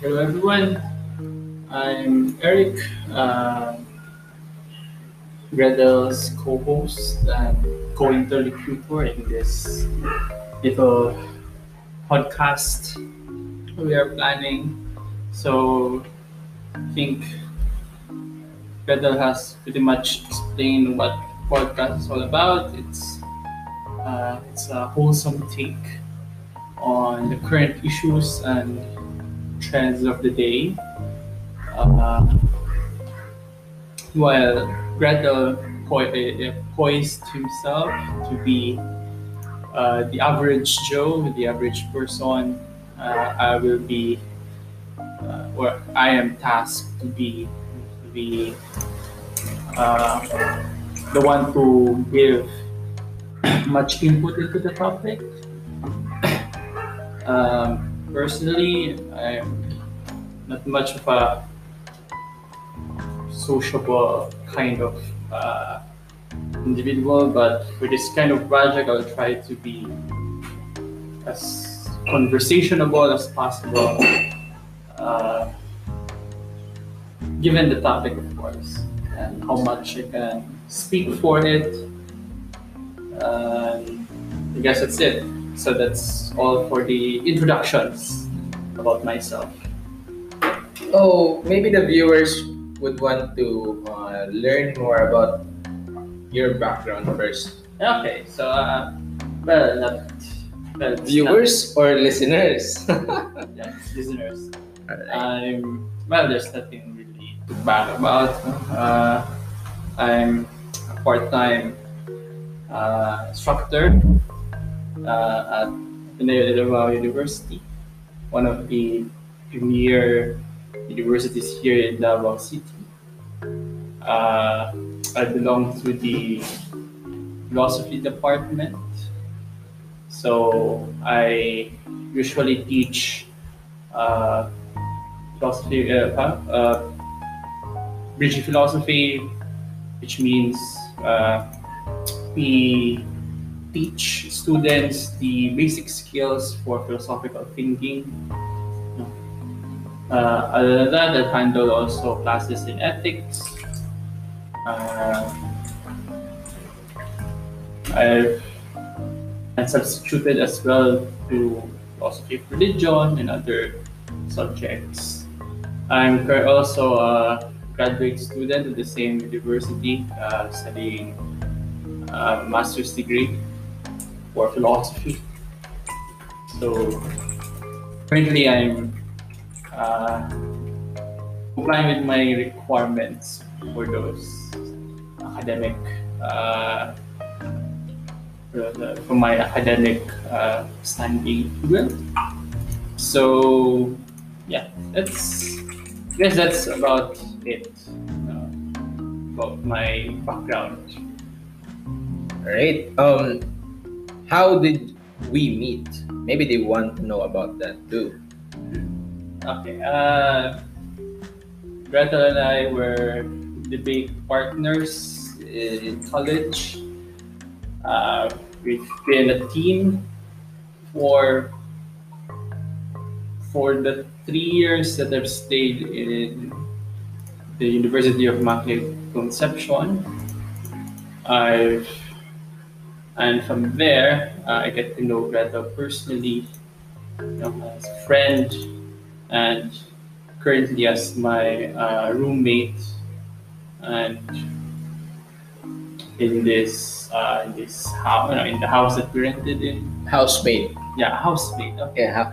Hello everyone. I'm Erik, uh, co-host and co-interlocutor in this little podcast we are planning. So I think Gretel has pretty much explained what podcast is all about. It's uh, it's a wholesome take on the current issues and trends of the day. Uh, while Gretel po- uh, poised himself to be uh, the average Joe, the average person, uh, I will be, uh, or I am tasked to be the uh, the one to give much input into the topic um, personally, I'm not much of a sociable kind of uh, individual, but for this kind of project, I'll try to be as conversationable as possible, uh, given the topic, of course, and how much I can speak for it. I guess that's it. So that's all for the introductions about myself. Oh, maybe the viewers would want to uh, learn more about your background first. Okay, so uh, well, not well, Viewers or listeners? not- yeah, listeners. I'm well. There's nothing really to brag about. Uh, I'm a part-time uh, instructor uh, at Davao University, one of the premier universities here in Davao City. Uh, I belong to the philosophy department, so I usually teach uh, philosophy, uh, uh, philosophy, which means uh, we teach students the basic skills for philosophical thinking. Uh, other than that, I handle also classes in ethics. Uh, I've substituted as well to philosophy of religion and other subjects. I'm also a graduate student at the same university, uh, studying a master's degree for philosophy. So currently, I'm uh, complying with my requirements for those academic. Uh, for, my academic uh, standing. So, yeah, that's. I guess that's about it. Uh, about my background. Alright. Um, how did we meet? Maybe they want to know about that too. Okay. Uh, Gretel and I were debate partners in college. Uh, we've been a team for for the three years that I've stayed in the University of Immaculate Conception. I've and from there uh, I get to know Greta personally, you know, as a friend, and currently as my uh, roommate and in this uh, in this house you know, in the house that we rented in Housemate. yeah housemate okay, Okay, ha-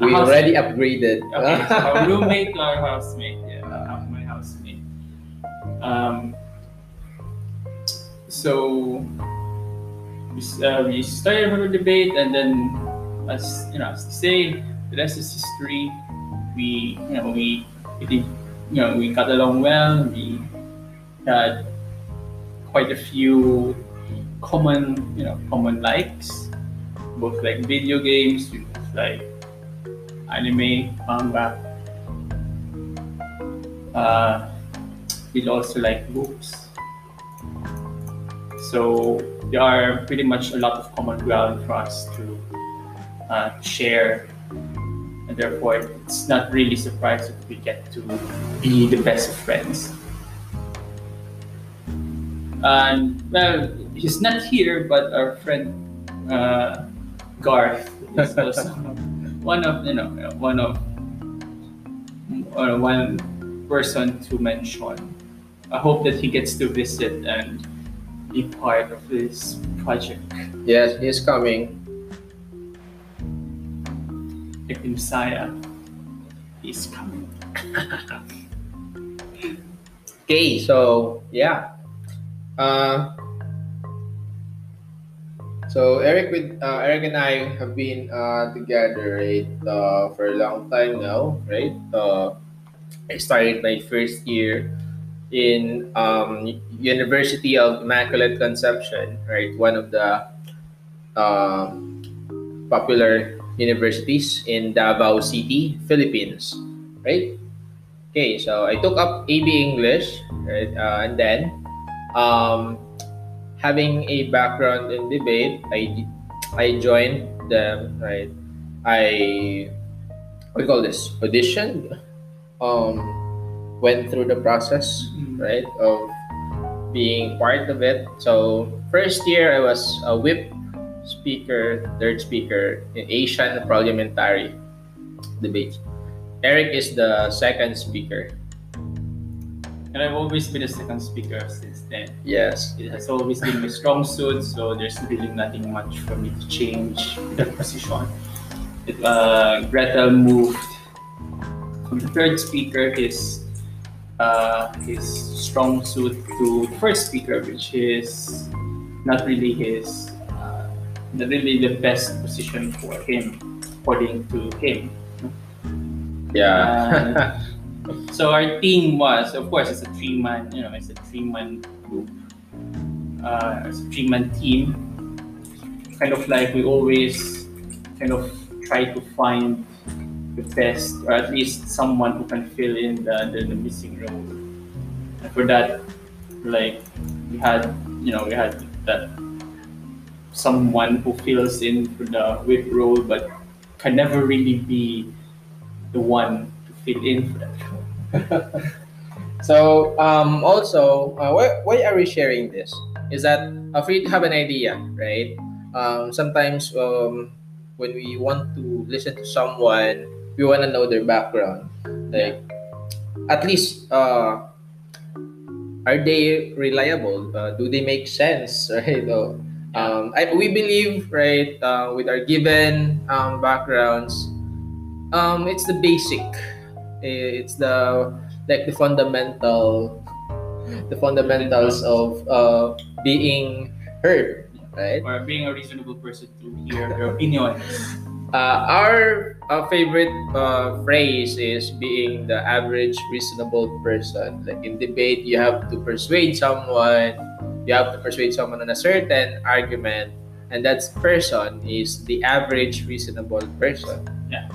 we already upgraded. okay so our roommate or housemate yeah uh, my housemate um so uh, we started with a debate and then as you know as to say the rest is history. We you know we you know we got along well. We had quite a few common you know common likes both like video games like anime manga. Uh, we also like books. So there are pretty much a lot of common ground for us to uh, share and therefore it's not really surprising if we get to be the best of friends. And well, he's not here, but our friend uh, Garth is also one of you know one of uh, one person to mention. I hope that he gets to visit and be part of this project. Yes, he's coming. If Messiah is coming. Okay, so yeah. Uh, so Erik with uh, Erik and I have been uh, together right uh, for a long time now, right? Uh, I started my first year in um, University of Immaculate Conception, right? One of the um, popular universities in Davao City, Philippines, right? Okay, so I took up AB English, right? Uh, and then, um, having a background in debate, I I joined them, right? I what do you call this auditioned, um, went through the process, right, of being part of it. So first year I was a whip speaker, third speaker in Asian parliamentary debate. Erik is the second speaker. And I've always been a second speaker since then. Yes. It has always been my strong suit, so there's really nothing much for me to change that position. It, uh, Gretel moved from the third speaker, his uh, his strong suit to the first speaker, which is not really his, uh, not really the best position for him, according to him. Yeah. So our team was, of course, it's a three-man, you know, it's a three-man group, uh, it's a three-man team. Kind of like we always kind of try to find the best, or at least someone who can fill in the, the, the missing role. And for that, like we had, you know, we had that someone who fills in for the whip role, but can never really be the one to fill in for that so um, also, uh, why, why are we sharing this? Is that for you have an idea, right? Um, sometimes um, when we want to listen to someone, we want to know their background. Like, at least, uh, are they reliable? Uh, do they make sense, right? So, um, I, we believe, right, uh, with our given um, backgrounds, um, it's the basic. It's the like the fundamental, the fundamentals of uh, being heard, right? or being a reasonable person to hear their opinions. Uh, our uh, favorite uh, phrase is being the average reasonable person. Like in debate, you have to persuade someone, you have to persuade someone on a certain argument, and that person is the average reasonable person. Yeah.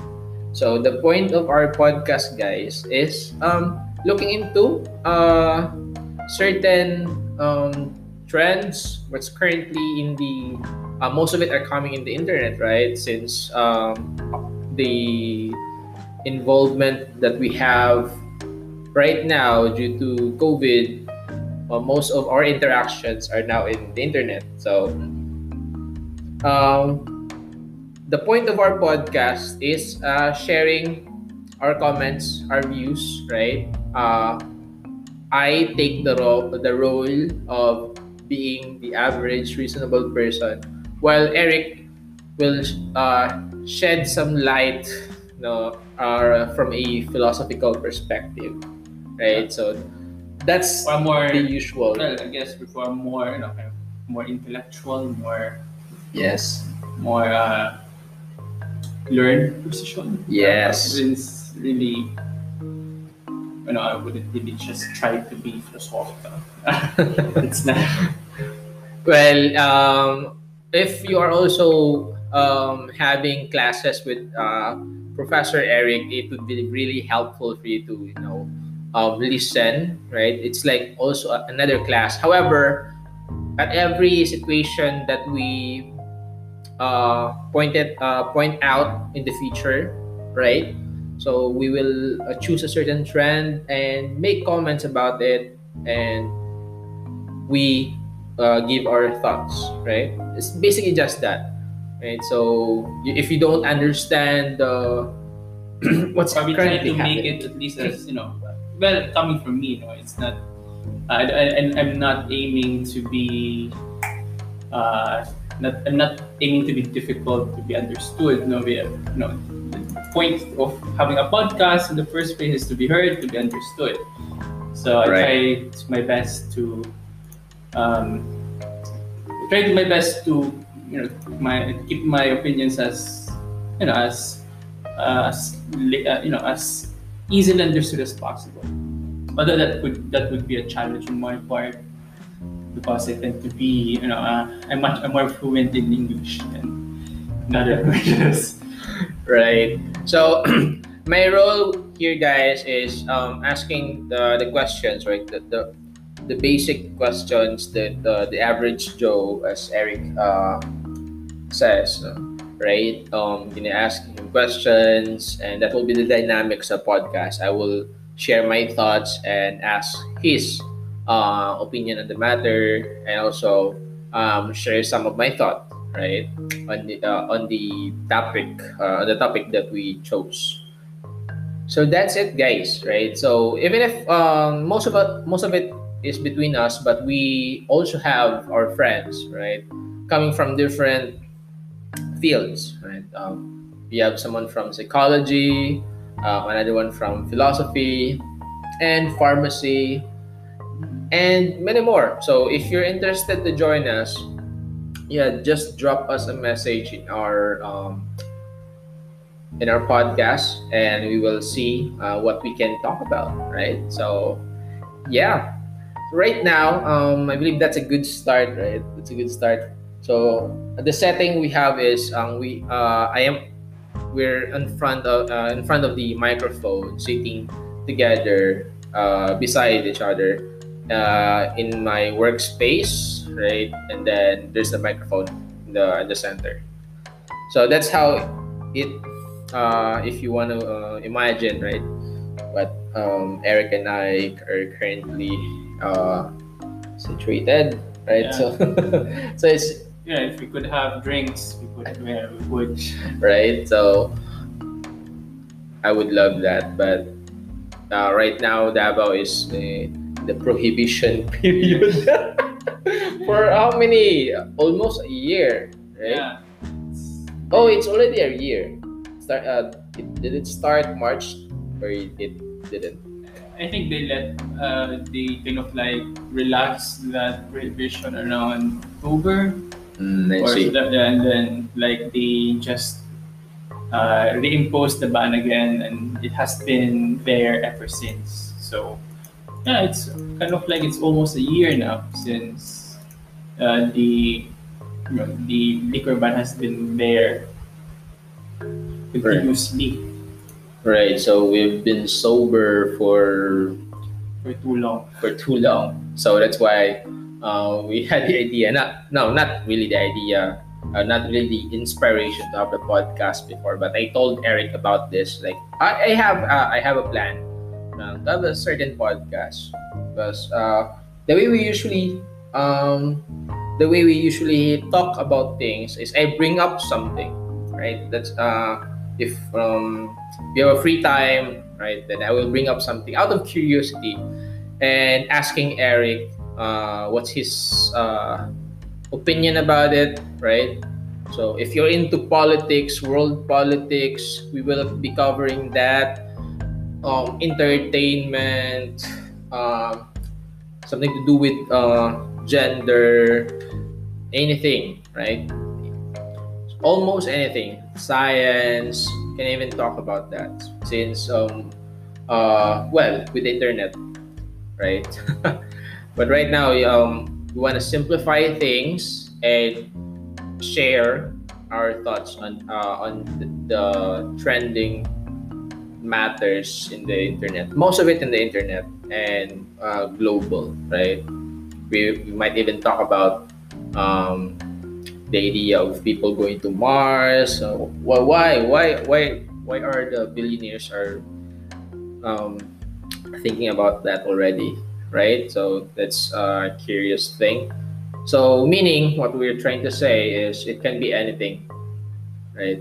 So the point of our podcast, guys, is um, looking into uh, certain um, trends, what's currently in the uh, most of it are coming in the internet, right? Since um, the involvement that we have right now due to COVID, uh, most of our interactions are now in the internet. So, um, the point of our podcast is uh, sharing our comments, our views, right? Uh, I take the role, the role of being the average reasonable person, while Erik will uh, shed some light, no, uh, from a philosophical perspective, right? So that's Or more, the usual. well, I guess before more, you know, kind of more intellectual, more, Yes. more uh, learned position. Yes. Since really, you know, I wouldn't really just try to be philosophical. it's not. Well, um, if you are also um, having classes with uh, Professor Erik, it would be really helpful for you to, you know, um, listen, right? It's like also another class. However, at every situation that we uh, pointed uh, point out in the future, right? So we will uh, choose a certain trend and make comments about it, and we uh, give our thoughts, right? It's basically just that, right? So if you don't understand uh, what's Or we try currently to make it at least as you know. Well, coming from me, you know, it's not. I, I, and I'm not aiming to be. Uh, not, I'm not aiming to be difficult to be understood. No, we, you know, the point of having a podcast in the first place is to be heard, to be understood. So I try my best to um, try to my best to you know my keep my opinions as you know as uh, as uh, you know as easily understood as possible. Although that could that would be a challenge on my part because I tend to be you know uh, I'm much I'm more fluent in English than in other languages. right? So my role here, guys, is um, asking the, the questions, right? The, the the basic questions that the, the average Joe, as Erik uh, says, uh, right? Um, gonna ask him questions, and that will be the dynamics of podcast. I will share my thoughts and ask his uh, opinion on the matter, and also um, share some of my thought, right, on the uh, on the topic uh, on the topic that we chose. So that's it, guys. Right. So even if um, most of it most of it is between us, but we also have our friends, right, coming from different fields, right. Um, we have someone from psychology, uh, another one from philosophy, and pharmacy, and many more. So if you're interested to join us, yeah, just drop us a message in our um, in our podcast, and we will see uh, what we can talk about. Right. So, yeah. Right now, um, I believe that's a good start. Right. That's a good start. So the setting we have is um, we uh, I am we're in front of uh, in front of the microphone, sitting together uh, beside each other uh, in my workspace, right? And then there's the microphone in the in the center. So that's how it. Uh, if you want to uh, imagine, right, what um, Erik and I are currently uh, situated, right? Yeah. So, so it's Yeah, if we could have drinks, we could. We would. right? So I would love that, but uh, right now Davao is the, the prohibition period for how many? Almost a year, right? Yeah. Oh, it's already a year. Start. Uh, it, did it start March or it didn't? I think they let uh, they kind of like relax that prohibition around October Mm, or see. so that- and then like they just uh, reimpose the ban again and it has been there ever since so yeah it's kind of like it's almost a year now since uh, the you know, the liquor ban has been there continuously Right. So we've been sober for for too long for too long. So that's why uh, we had the idea. Not no, not really the idea. Uh, not really the inspiration to have the podcast before. But I told Erik about this. Like I, I have uh, I have a plan uh, to have a certain podcast because uh, the way we usually um, the way we usually talk about things is I bring up something, right? That's uh, if um, we have a free time, right? Then I will bring up something out of curiosity and asking Erik uh, what's his uh, opinion about it, right? So if you're into politics, world politics, we will be covering that. Um, entertainment, um, something to do with uh, gender, anything, right? Almost anything. Science, can even talk about that since um, uh, well with the internet right? But right now um, we want to simplify things and share our thoughts on uh, on the, trending matters in the internet most of it in the internet and uh, global right? We, we might even talk about um, the idea of people going to Mars. Why, why, why, why are the billionaires are um, thinking about that already, right? So that's a curious thing. So meaning what we're trying to say is it can be anything, right?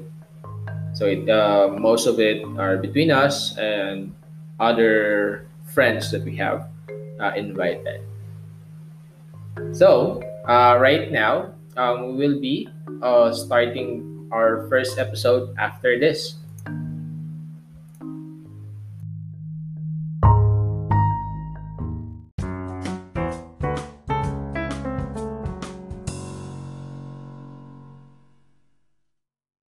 So it, uh, most of it are between us and other friends that we have uh, invited. So uh, right now um, we will be uh, starting our first episode after this.